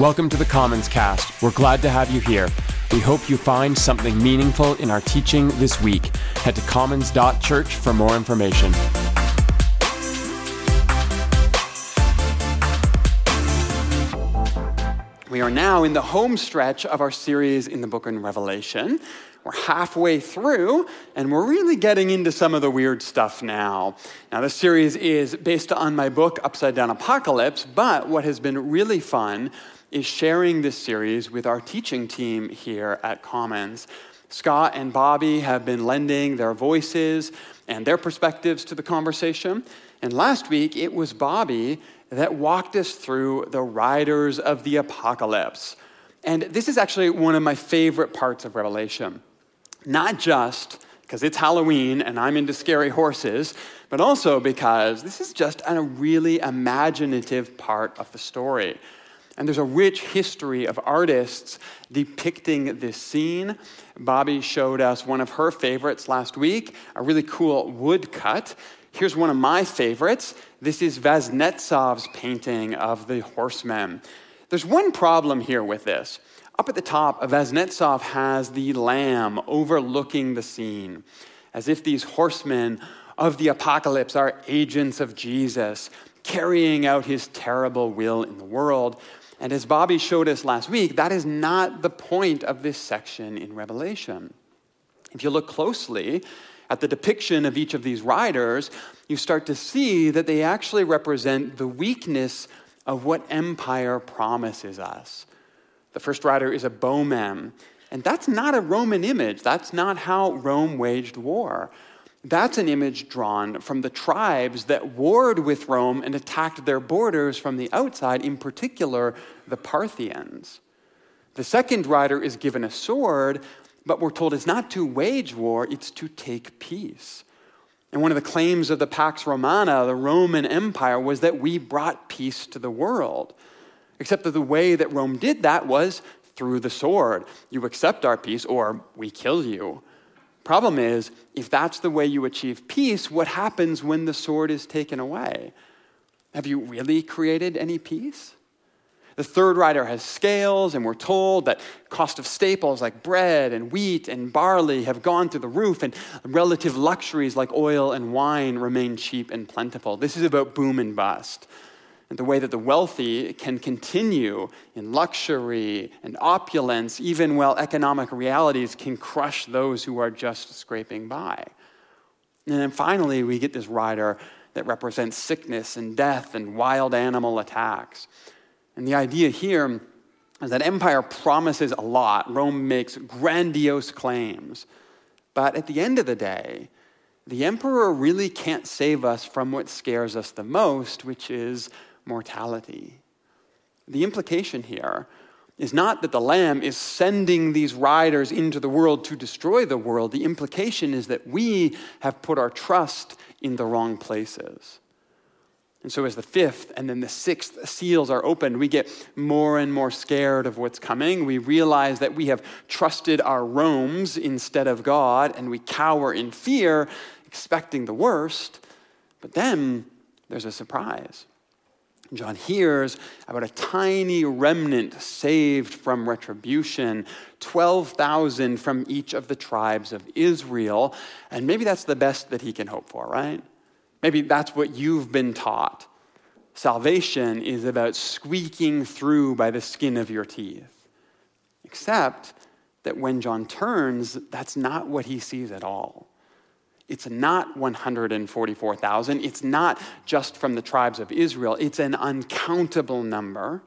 Welcome to the Commons Cast. We're glad to have you here. We hope you find something meaningful in our teaching this week. Head to commons.church for more information. We are now in the home stretch of our series in the book of Revelation. We're halfway through, and we're really getting into some of the weird stuff now. Now, this series is based on my book, Upside Down Apocalypse, but what has been really fun is sharing this series with our teaching team here at Commons. Scott and Bobby have been lending their voices and their perspectives to the conversation. And last week, it was Bobby that walked us through the riders of the apocalypse. And this is actually one of my favorite parts of Revelation. Not just because it's Halloween and I'm into scary horses, but also because this is just a really imaginative part of the story. And there's a rich history of artists depicting this scene. Bobby showed us one of her favorites last week, a really cool woodcut. Here's one of my favorites. This is Vasnetsov's painting of the horsemen. There's one problem here with this. Up at the top, Vaznetsov has the lamb overlooking the scene, as if these horsemen of the apocalypse are agents of Jesus, carrying out his terrible will in the world. And as Bobby showed us last week, that is not the point of this section in Revelation. If you look closely at the depiction of each of these riders, you start to see that they actually represent the weakness of what empire promises us. The first rider is a bowman, and that's not a Roman image. That's not how Rome waged war. That's an image drawn from the tribes that warred with Rome and attacked their borders from the outside, in particular, the Parthians. The second rider is given a sword, but we're told it's not to wage war, it's to take peace. And one of the claims of the Pax Romana, the Roman Empire, was that we brought peace to the world. Except that the way that Rome did that was through the sword. You accept our peace, or we kill you. Problem is, if that's the way you achieve peace, what happens when the sword is taken away? Have you really created any peace? The third rider has scales, and we're told that cost of staples like bread and wheat and barley have gone through the roof, and relative luxuries like oil and wine remain cheap and plentiful. This is about boom and bust and the way that the wealthy can continue in luxury and opulence, even while economic realities can crush those who are just scraping by. And then finally, we get this rider that represents sickness and death and wild animal attacks. And the idea here is that empire promises a lot, Rome makes grandiose claims. But at the end of the day, the emperor really can't save us from what scares us the most, which is mortality. The implication here is not that the Lamb is sending these riders into the world to destroy the world. The implication is that we have put our trust in the wrong places. And so, as the fifth and then the sixth seals are opened, we get more and more scared of what's coming. We realize that we have trusted our Romes instead of God, and we cower in fear, expecting the worst. But then there's a surprise. John hears about a tiny remnant saved from retribution, 12,000 from each of the tribes of Israel. And maybe that's the best that he can hope for, right? Maybe that's what you've been taught. Salvation is about squeaking through by the skin of your teeth. Except that when John turns, that's not what he sees at all. It's not 144,000. It's not just from the tribes of Israel. It's an uncountable number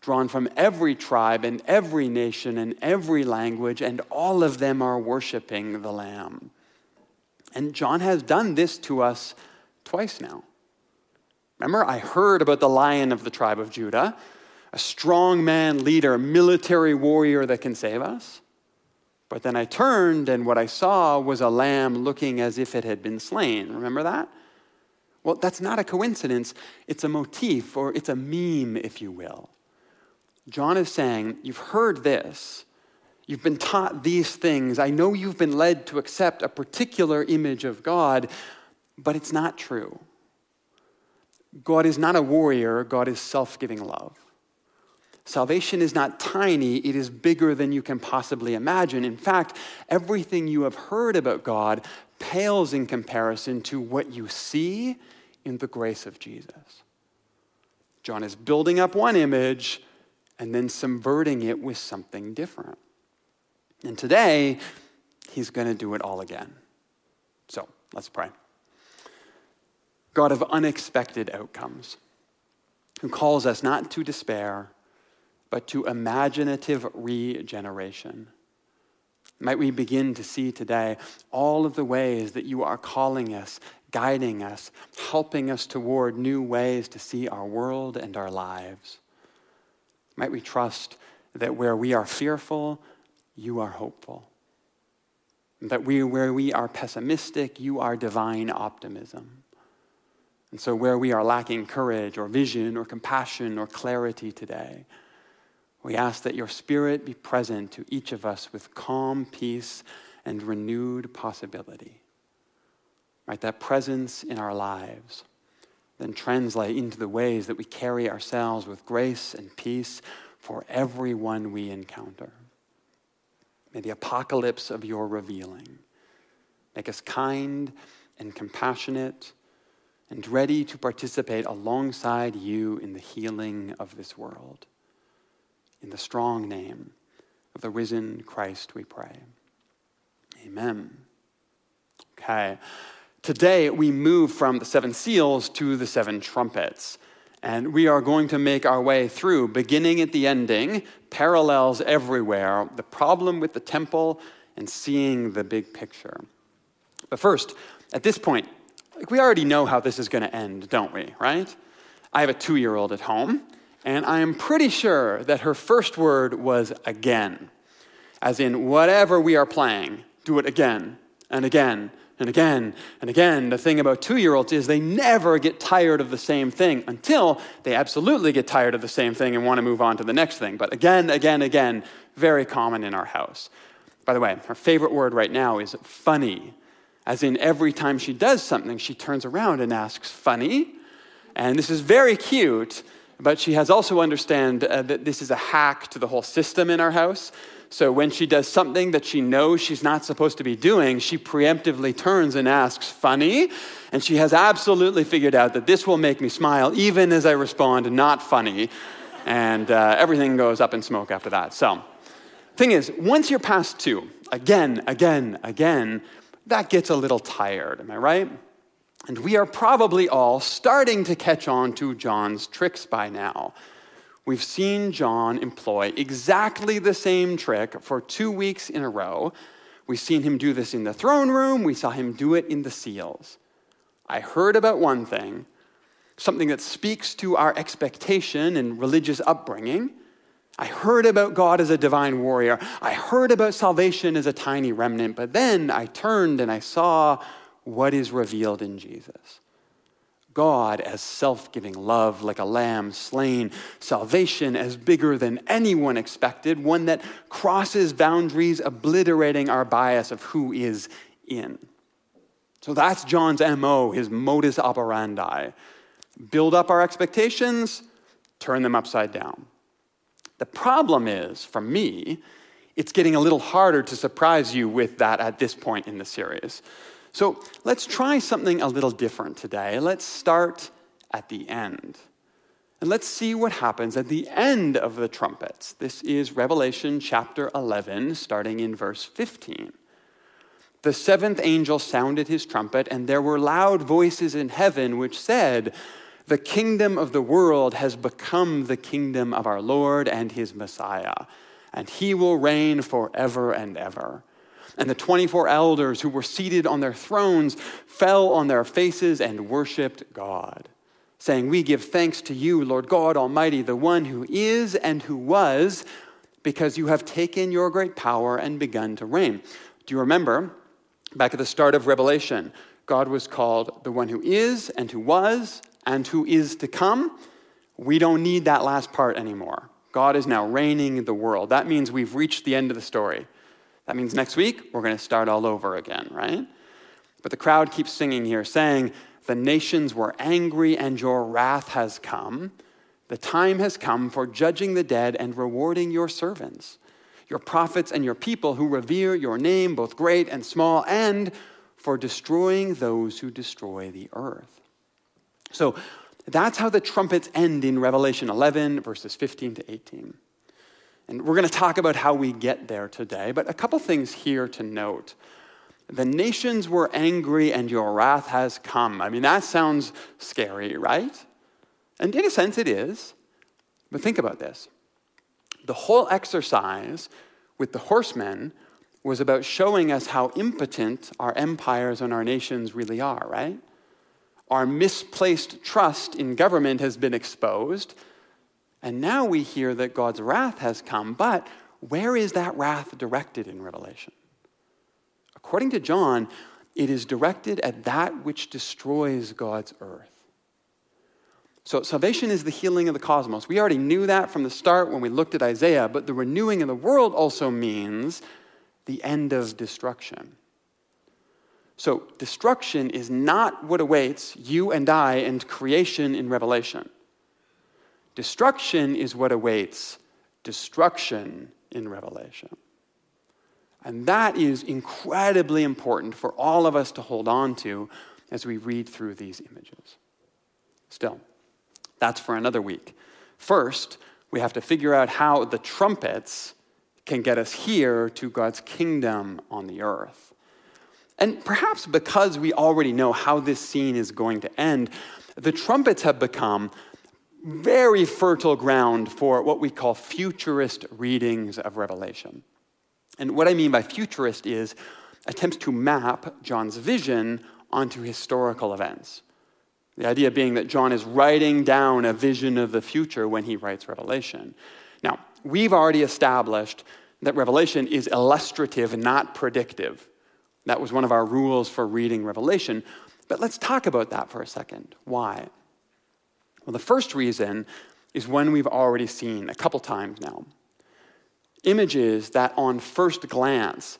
drawn from every tribe and every nation and every language, and all of them are worshiping the Lamb. And John has done this to us twice now. Remember, I heard about the lion of the tribe of Judah, a strong man, leader, military warrior that can save us. But then I turned, and what I saw was a lamb looking as if it had been slain. Remember that? Well, that's not a coincidence. It's a motif, or it's a meme, if you will. John is saying, You've heard this. You've been taught these things. I know you've been led to accept a particular image of God, but it's not true. God is not a warrior, God is self giving love. Salvation is not tiny, it is bigger than you can possibly imagine. In fact, everything you have heard about God pales in comparison to what you see in the grace of Jesus. John is building up one image and then subverting it with something different. And today, he's going to do it all again. So let's pray. God of unexpected outcomes, who calls us not to despair but to imaginative regeneration. Might we begin to see today all of the ways that you are calling us, guiding us, helping us toward new ways to see our world and our lives. Might we trust that where we are fearful, you are hopeful. That we, where we are pessimistic, you are divine optimism. And so, where we are lacking courage or vision or compassion or clarity today, we ask that your Spirit be present to each of us with calm peace and renewed possibility. Right, that presence in our lives then translate into the ways that we carry ourselves with grace and peace for everyone we encounter. May the apocalypse of your revealing make us kind and compassionate and ready to participate alongside you in the healing of this world. In the strong name of the risen Christ, we pray. Amen. Okay. Today, we move from the seven seals to the seven trumpets. And we are going to make our way through, beginning at the ending, parallels everywhere, the problem with the temple, and seeing the big picture. But first, at this point, like we already know how this is going to end, don't we, right? I have a two year old at home, and I am pretty sure that her first word was again, as in, whatever we are playing, do it again and again and again and again. The thing about two year olds is they never get tired of the same thing until they absolutely get tired of the same thing and want to move on to the next thing. But again, again, again, very common in our house. By the way, her favorite word right now is funny, as in every time she does something, she turns around and asks, funny? And this is very cute but she has also understand uh, that this is a hack to the whole system in our house. So when she does something that she knows she's not supposed to be doing, she preemptively turns and asks, funny? And she has absolutely figured out that this will make me smile, even as I respond, not funny. And uh, everything goes up in smoke after that. So, thing is, once you're past two, again, again, again, that gets a little tired, am I right? And we are probably all starting to catch on to John's tricks by now. We've seen John employ exactly the same trick for two weeks in a row. We've seen him do this in the throne room, we saw him do it in the seals. I heard about one thing, something that speaks to our expectation and religious upbringing. I heard about God as a divine warrior. I heard about salvation as a tiny remnant, but then I turned and I saw what is revealed in Jesus. God as self giving love, like a lamb slain, salvation as bigger than anyone expected, one that crosses boundaries, obliterating our bias of who is in. So that's John's MO, his modus operandi. Build up our expectations, turn them upside down. The problem is, for me, it's getting a little harder to surprise you with that at this point in the series. So let's try something a little different today. Let's start at the end. And let's see what happens at the end of the trumpets. This is Revelation chapter 11, starting in verse 15. The seventh angel sounded his trumpet, and there were loud voices in heaven which said, The kingdom of the world has become the kingdom of our Lord and his Messiah, and he will reign forever and ever. And the 24 elders who were seated on their thrones fell on their faces and worshiped God, saying, We give thanks to you, Lord God Almighty, the one who is and who was, because you have taken your great power and begun to reign. Do you remember back at the start of Revelation, God was called the one who is and who was and who is to come? We don't need that last part anymore. God is now reigning the world. That means we've reached the end of the story. That means next week, we're going to start all over again, right? But the crowd keeps singing here, saying, The nations were angry and your wrath has come. The time has come for judging the dead and rewarding your servants, your prophets and your people who revere your name, both great and small, and for destroying those who destroy the earth. So that's how the trumpets end in Revelation 11, verses 15 to 18. And we're going to talk about how we get there today, but a couple things here to note. The nations were angry and your wrath has come. I mean, that sounds scary, right? And in a sense, it is. But think about this the whole exercise with the horsemen was about showing us how impotent our empires and our nations really are, right? Our misplaced trust in government has been exposed. And now we hear that God's wrath has come. But where is that wrath directed in Revelation? According to John, it is directed at that which destroys God's earth. So, salvation is the healing of the cosmos. We already knew that from the start when we looked at Isaiah, but the renewing of the world also means the end of destruction. So, destruction is not what awaits you and I and creation in Revelation. Destruction is what awaits destruction in Revelation. And that is incredibly important for all of us to hold on to as we read through these images. Still, that's for another week. First, we have to figure out how the trumpets can get us here to God's kingdom on the earth. And perhaps because we already know how this scene is going to end, the trumpets have become very fertile ground for what we call futurist readings of Revelation. And what I mean by futurist is attempts to map John's vision onto historical events. The idea being that John is writing down a vision of the future when he writes Revelation. Now, we've already established that Revelation is illustrative, not predictive. That was one of our rules for reading Revelation. But let's talk about that for a second. Why? Well, the first reason is one we've already seen a couple times now. Images that, on first glance,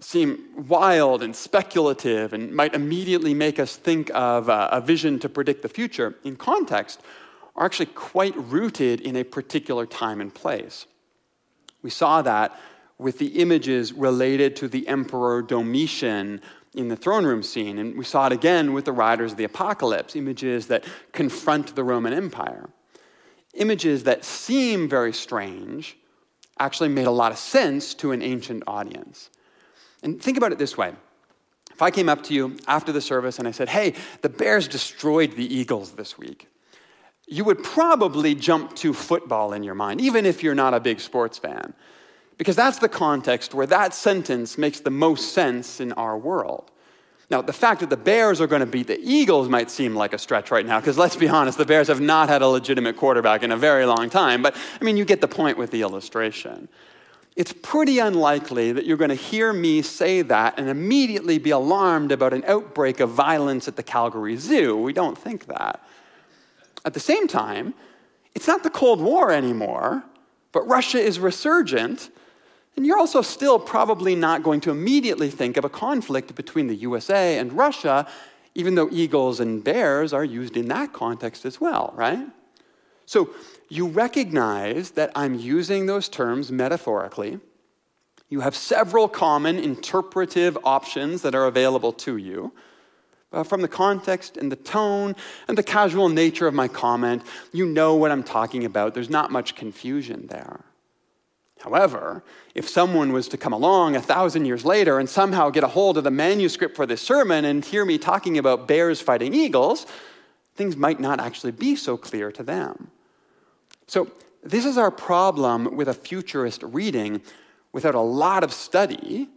seem wild and speculative and might immediately make us think of a, vision to predict the future, in context, are actually quite rooted in a particular time and place. We saw that with the images related to the Emperor Domitian in the throne room scene, and we saw it again with the riders of the apocalypse, images that confront the Roman Empire. Images that seem very strange actually made a lot of sense to an ancient audience. And think about it this way if I came up to you after the service and I said, hey, the Bears destroyed the Eagles this week, you would probably jump to football in your mind, even if you're not a big sports fan, because that's the context where that sentence makes the most sense in our world. Now, the fact that the Bears are going to beat the Eagles might seem like a stretch right now, because let's be honest, the Bears have not had a legitimate quarterback in a very long time. But I mean, you get the point with the illustration it's pretty unlikely that you're going to hear me say that and immediately be alarmed about an outbreak of violence at the Calgary Zoo. We don't think that. At the same time, it's not the Cold War anymore, but Russia is resurgent, and you're also still probably not going to immediately think of a conflict between the USA and Russia, even though eagles and bears are used in that context as well, right? So you recognize that I'm using those terms metaphorically. You have several common interpretive options that are available to you. Uh, from the context and the tone and the casual nature of my comment, you know what I'm talking about. There's not much confusion there. However, if someone was to come along a thousand years later and somehow get a hold of the manuscript for this sermon and hear me talking about bears fighting eagles, things might not actually be so clear to them. So, this is our problem with a futurist reading. Without a lot of study,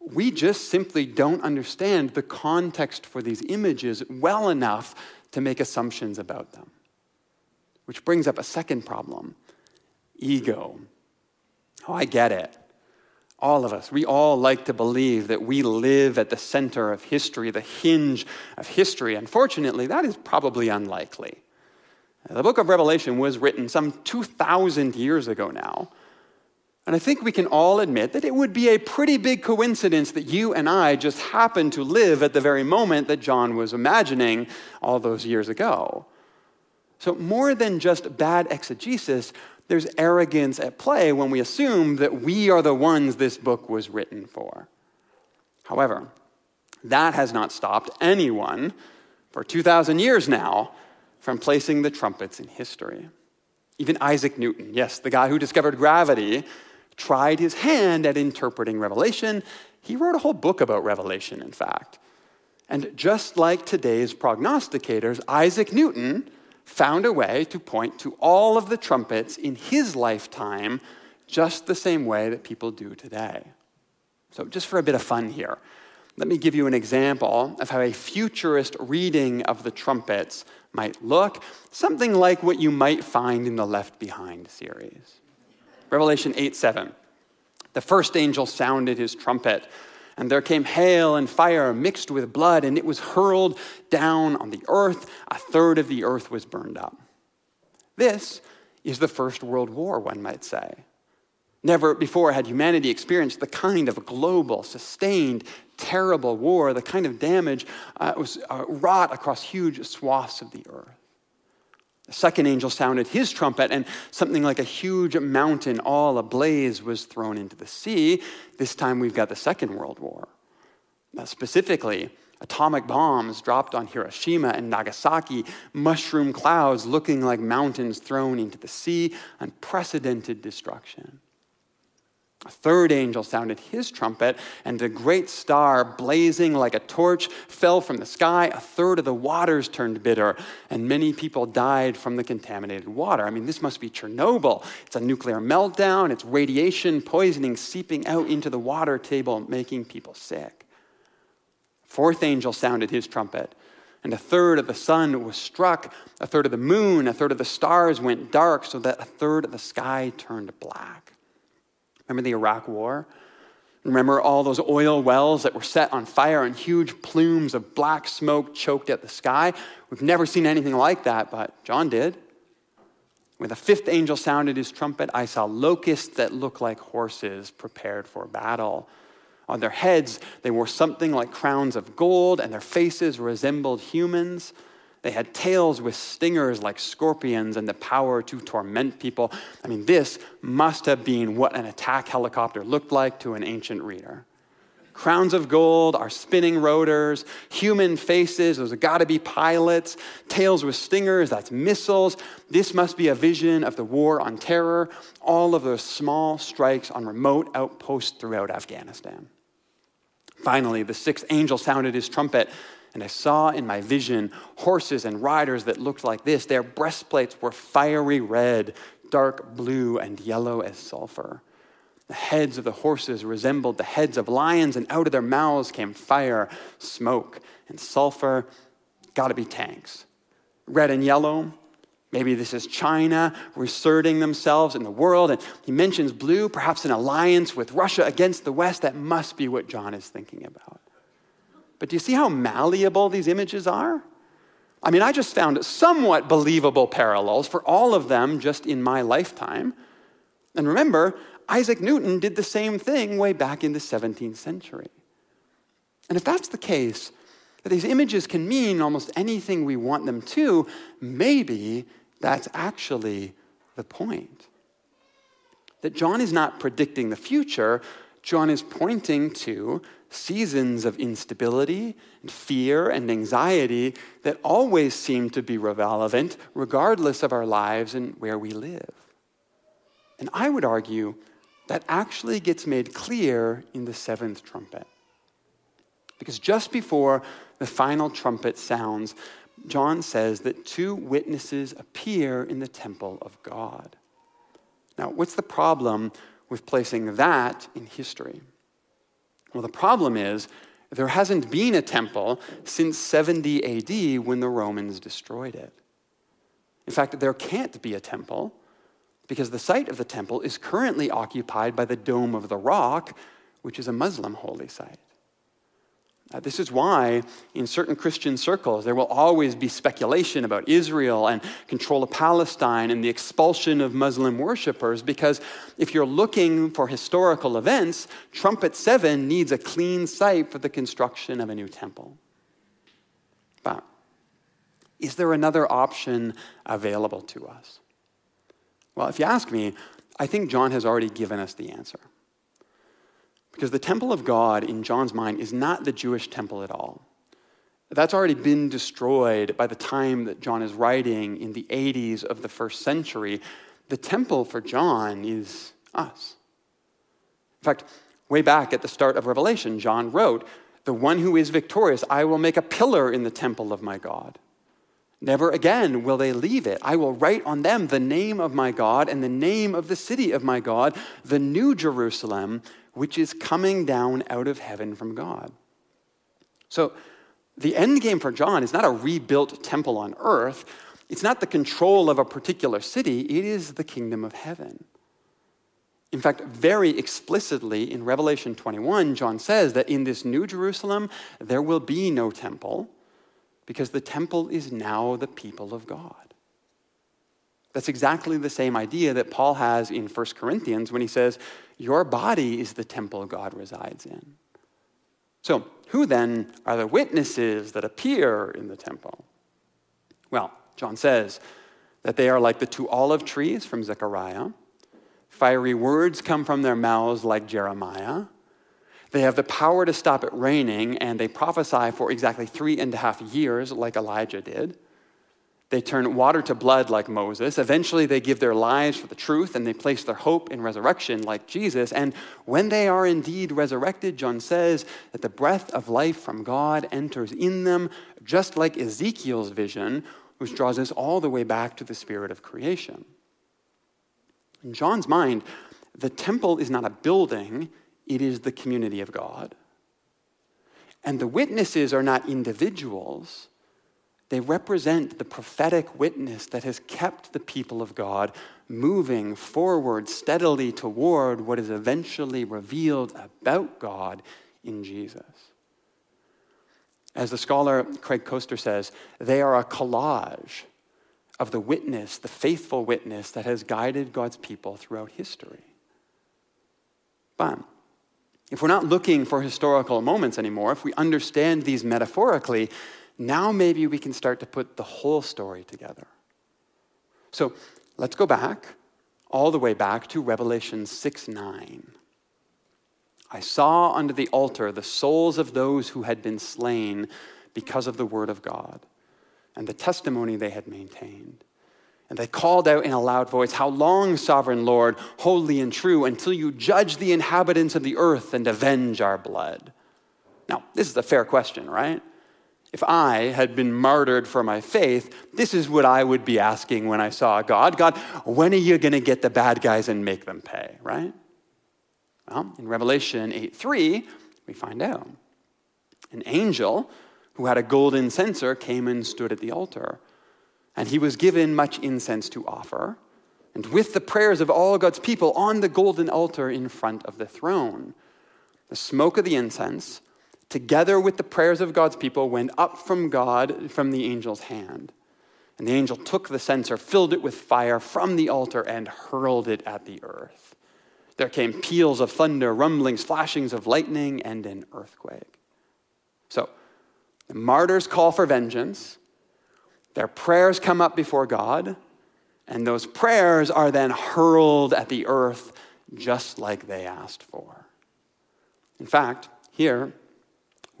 we just simply don't understand the context for these images well enough to make assumptions about them. Which brings up a second problem ego. Oh, I get it. All of us, we all like to believe that we live at the center of history, the hinge of history. Unfortunately, that is probably unlikely. The book of Revelation was written some 2,000 years ago now. And I think we can all admit that it would be a pretty big coincidence that you and I just happen to live at the very moment that John was imagining all those years ago. So, more than just bad exegesis, there's arrogance at play when we assume that we are the ones this book was written for. However, that has not stopped anyone for 2,000 years now from placing the trumpets in history. Even Isaac Newton, yes, the guy who discovered gravity, tried his hand at interpreting Revelation. He wrote a whole book about Revelation, in fact. And just like today's prognosticators, Isaac Newton found a way to point to all of the trumpets in his lifetime just the same way that people do today. So, just for a bit of fun here, let me give you an example of how a futurist reading of the trumpets might look, something like what you might find in the Left Behind series. Revelation 8 7. The first angel sounded his trumpet and there came hail and fire mixed with blood, and it was hurled down on the earth. A third of the earth was burned up. This is the First World War, one might say. Never before had humanity experienced the kind of global, sustained, terrible war, the kind of damage uh, was uh, wrought across huge swaths of the earth. The second angel sounded his trumpet, and something like a huge mountain all ablaze was thrown into the sea. This time we've got the Second World War. Now, specifically, atomic bombs dropped on Hiroshima and Nagasaki, mushroom clouds looking like mountains thrown into the sea, unprecedented destruction. A third angel sounded his trumpet, and a great star, blazing like a torch, fell from the sky. A third of the waters turned bitter, and many people died from the contaminated water. I mean, this must be Chernobyl. It's a nuclear meltdown, it's radiation poisoning seeping out into the water table, making people sick. Fourth angel sounded his trumpet, and a third of the sun was struck, a third of the moon, a third of the stars went dark, so that a third of the sky turned black. Remember the Iraq War? Remember all those oil wells that were set on fire and huge plumes of black smoke choked at the sky? We've never seen anything like that, but John did. When the fifth angel sounded his trumpet, I saw locusts that looked like horses prepared for battle. On their heads, they wore something like crowns of gold, and their faces resembled humans. They had tails with stingers like scorpions and the power to torment people. I mean, this must have been what an attack helicopter looked like to an ancient reader. Crowns of gold are spinning rotors, human faces, those have got to be pilots, tails with stingers, that's missiles. This must be a vision of the war on terror, all of those small strikes on remote outposts throughout Afghanistan. Finally, the sixth angel sounded his trumpet and I saw in my vision horses and riders that looked like this. Their breastplates were fiery red, dark blue, and yellow as sulfur. The heads of the horses resembled the heads of lions, and out of their mouths came fire, smoke, and sulfur. Gotta be tanks. Red and yellow. Maybe this is China reasserting themselves in the world. And he mentions blue, perhaps an alliance with Russia against the West. That must be what John is thinking about. But do you see how malleable these images are? I mean, I just found somewhat believable parallels for all of them just in my lifetime. And remember, Isaac Newton did the same thing way back in the 17th century. And if that's the case, that these images can mean almost anything we want them to, maybe that's actually the point. That John is not predicting the future, John is pointing to seasons of instability and fear and anxiety that always seem to be relevant regardless of our lives and where we live. And I would argue that actually gets made clear in the seventh trumpet. Because just before the final trumpet sounds, John says that two witnesses appear in the temple of God. Now, what's the problem with placing that in history? Well, the problem is there hasn't been a temple since 70 AD when the Romans destroyed it. In fact, there can't be a temple because the site of the temple is currently occupied by the Dome of the Rock, which is a Muslim holy site. Uh, this is why, in certain Christian circles, there will always be speculation about Israel and control of Palestine and the expulsion of Muslim worshippers, because if you're looking for historical events, Trumpet 7 needs a clean site for the construction of a new temple. But Is there another option available to us? Well, if you ask me, I think John has already given us the answer. Because the temple of God in John's mind is not the Jewish temple at all. That's already been destroyed by the time that John is writing in the 80s of the first century. The temple for John is us. In fact, way back at the start of Revelation, John wrote, The one who is victorious, I will make a pillar in the temple of my God. Never again will they leave it. I will write on them the name of my God and the name of the city of my God, the new Jerusalem, which is coming down out of heaven from God. So, the end game for John is not a rebuilt temple on earth. It's not the control of a particular city. It is the kingdom of heaven. In fact, very explicitly in Revelation 21, John says that in this new Jerusalem, there will be no temple because the temple is now the people of God. That's exactly the same idea that Paul has in 1 Corinthians when he says, Your body is the temple God resides in. So, who then are the witnesses that appear in the temple? Well, John says that they are like the two olive trees from Zechariah. Fiery words come from their mouths like Jeremiah. They have the power to stop it raining, and they prophesy for exactly three and a half years, like Elijah did. They turn water to blood, like Moses. Eventually, they give their lives for the truth, and they place their hope in resurrection, like Jesus. And when they are indeed resurrected, John says that the breath of life from God enters in them, just like Ezekiel's vision, which draws us all the way back to the spirit of creation. In John's mind, the temple is not a building, it is the community of God. And the witnesses are not individuals, they represent the prophetic witness that has kept the people of God moving forward steadily toward what is eventually revealed about God in Jesus. As the scholar Craig Koester says, they are a collage of the witness, the faithful witness that has guided God's people throughout history. But if we're not looking for historical moments anymore, if we understand these metaphorically, now maybe we can start to put the whole story together. So let's go back, all the way back to Revelation 6 9. I saw under the altar the souls of those who had been slain because of the word of God and the testimony they had maintained. And they called out in a loud voice, How long, sovereign Lord, holy and true, until you judge the inhabitants of the earth and avenge our blood? Now, this is a fair question, right? If I had been martyred for my faith, this is what I would be asking when I saw God. God, when are you going to get the bad guys and make them pay, right? Well, in Revelation 8 3, we find out. An angel who had a golden censer came and stood at the altar and he was given much incense to offer, and with the prayers of all God's people on the golden altar in front of the throne. The smoke of the incense, together with the prayers of God's people, went up from God from the angel's hand. And the angel took the censer, filled it with fire from the altar, and hurled it at the earth. There came peals of thunder, rumblings, flashings of lightning, and an earthquake. So, the martyrs call for vengeance. Their prayers come up before God, and those prayers are then hurled at the earth just like they asked for. In fact, here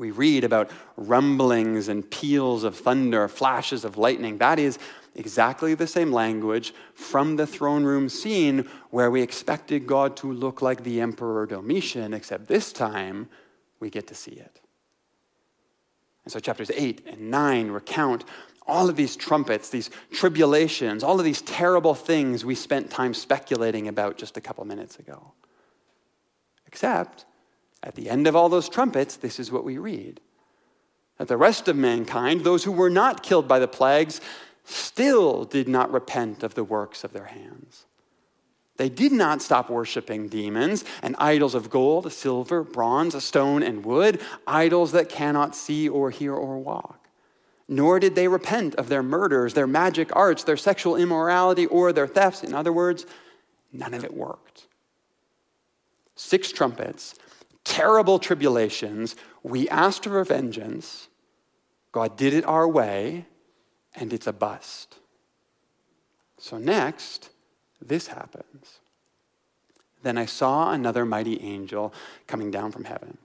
we read about rumblings and peals of thunder, flashes of lightning. That is exactly the same language from the throne room scene where we expected God to look like the Emperor Domitian, except this time we get to see it. And so chapters 8 and 9 recount all of these trumpets, these tribulations, all of these terrible things we spent time speculating about just a couple minutes ago. Except, at the end of all those trumpets, this is what we read that the rest of mankind, those who were not killed by the plagues, still did not repent of the works of their hands. They did not stop worshiping demons and idols of gold, silver, bronze, stone, and wood, idols that cannot see or hear or walk nor did they repent of their murders, their magic arts, their sexual immorality, or their thefts. In other words, none of it worked. Six trumpets, terrible tribulations. We asked for vengeance. God did it our way, and it's a bust. So next, this happens. Then I saw another mighty angel coming down from heaven.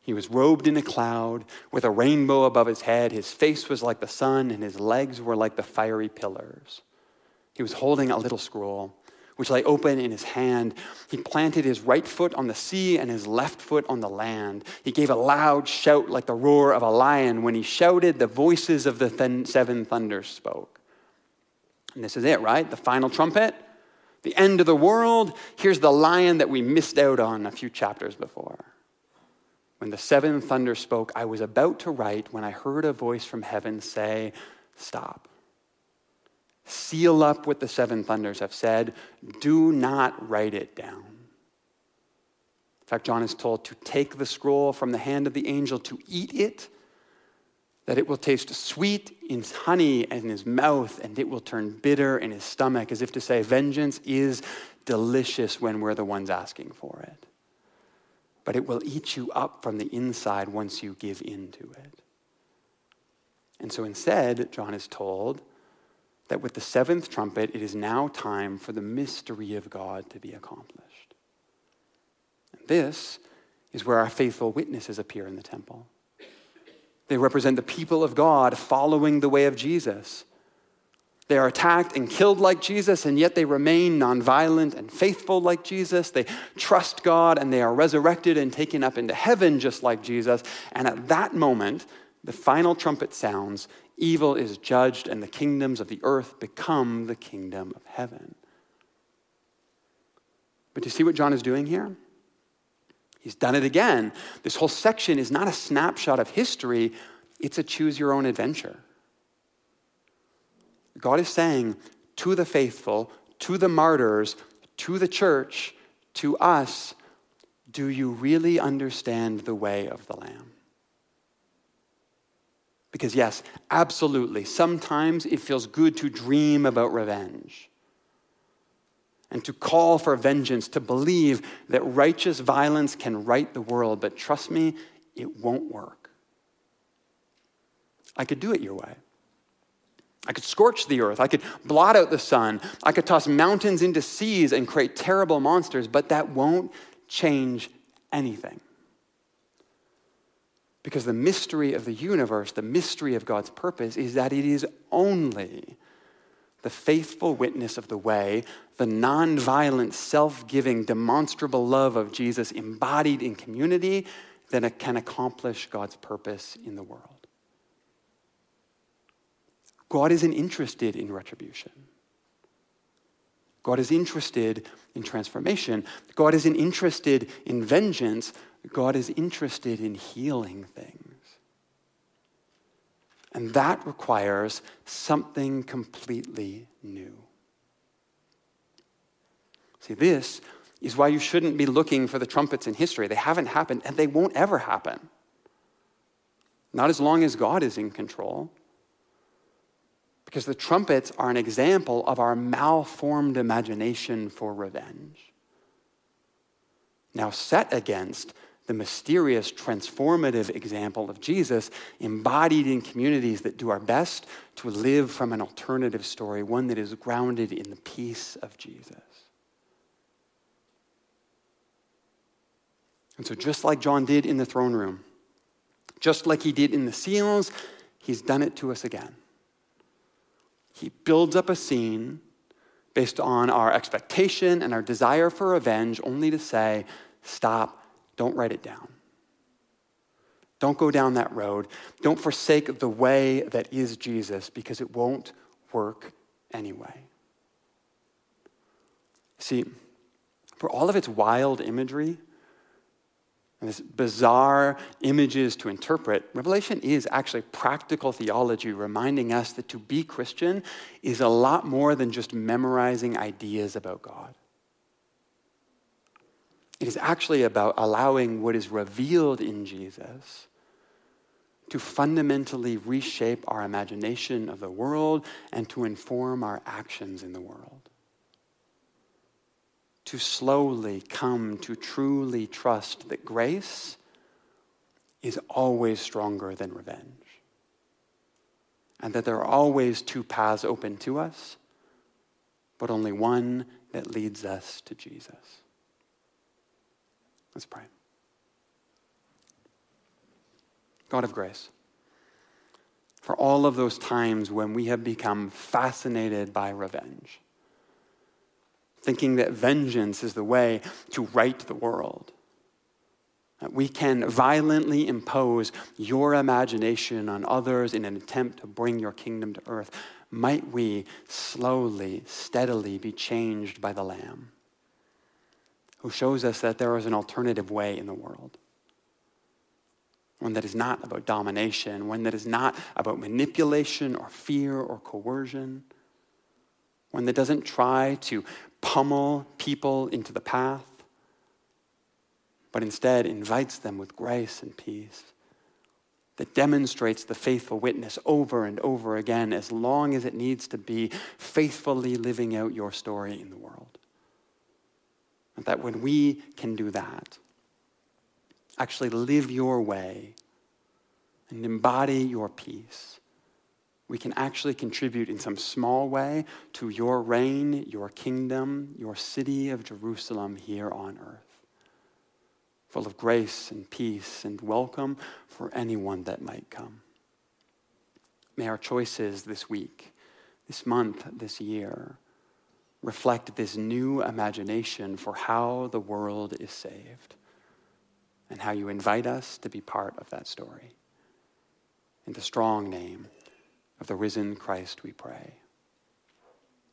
He was robed in a cloud with a rainbow above his head. His face was like the sun, and his legs were like the fiery pillars. He was holding a little scroll, which lay open in his hand. He planted his right foot on the sea and his left foot on the land. He gave a loud shout like the roar of a lion. When he shouted, the voices of the th- seven thunders spoke. And this is it, right? The final trumpet, the end of the world. Here's the lion that we missed out on a few chapters before. When the seven thunders spoke, I was about to write when I heard a voice from heaven say, Stop. Seal up what the seven thunders have said. Do not write it down. In fact, John is told to take the scroll from the hand of the angel, to eat it, that it will taste sweet in his honey in his mouth, and it will turn bitter in his stomach, as if to say, Vengeance is delicious when we're the ones asking for it but it will eat you up from the inside once you give in to it. And so instead, John is told that with the seventh trumpet, it is now time for the mystery of God to be accomplished. And this is where our faithful witnesses appear in the temple. They represent the people of God following the way of Jesus they are attacked and killed like Jesus, and yet they remain nonviolent and faithful like Jesus. They trust God and they are resurrected and taken up into heaven just like Jesus. And at that moment, the final trumpet sounds, evil is judged, and the kingdoms of the earth become the kingdom of heaven. But do you see what John is doing here? He's done it again. This whole section is not a snapshot of history, it's a choose your own adventure. God is saying to the faithful, to the martyrs, to the church, to us, do you really understand the way of the Lamb? Because, yes, absolutely, sometimes it feels good to dream about revenge and to call for vengeance, to believe that righteous violence can right the world. But trust me, it won't work. I could do it your way. I could scorch the earth. I could blot out the sun. I could toss mountains into seas and create terrible monsters, but that won't change anything. Because the mystery of the universe, the mystery of God's purpose, is that it is only the faithful witness of the way, the nonviolent, self giving, demonstrable love of Jesus embodied in community that can accomplish God's purpose in the world. God isn't interested in retribution. God is interested in transformation. God isn't interested in vengeance. God is interested in healing things. And that requires something completely new. See, this is why you shouldn't be looking for the trumpets in history. They haven't happened, and they won't ever happen. Not as long as God is in control. Because the trumpets are an example of our malformed imagination for revenge. Now, set against the mysterious, transformative example of Jesus, embodied in communities that do our best to live from an alternative story, one that is grounded in the peace of Jesus. And so, just like John did in the throne room, just like he did in the seals, he's done it to us again. He builds up a scene based on our expectation and our desire for revenge, only to say, stop, don't write it down. Don't go down that road. Don't forsake the way that is Jesus because it won't work anyway. See, for all of its wild imagery, and this bizarre images to interpret, Revelation is actually practical theology, reminding us that to be Christian is a lot more than just memorizing ideas about God. It is actually about allowing what is revealed in Jesus to fundamentally reshape our imagination of the world and to inform our actions in the world to slowly come to truly trust that grace is always stronger than revenge. and that there are always two paths open to us, but only one that leads us to Jesus. Let's pray. God of grace, for all of those times when we have become fascinated by revenge, thinking that vengeance is the way to right the world. That we can violently impose your imagination on others in an attempt to bring your kingdom to earth. Might we slowly, steadily be changed by the Lamb, who shows us that there is an alternative way in the world one that is not about domination, one that is not about manipulation or fear or coercion, one that doesn't try to pummel people into the path, but instead invites them with grace and peace, that demonstrates the faithful witness over and over again, as long as it needs to be, faithfully living out your story in the world. That when we can do that, actually live your way and embody your peace, we can actually contribute in some small way to your reign, your kingdom, your city of Jerusalem here on earth, full of grace and peace and welcome for anyone that might come. May our choices this week, this month, this year, reflect this new imagination for how the world is saved and how you invite us to be part of that story. In the strong name of the risen Christ, we pray.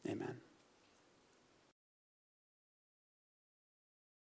Amen.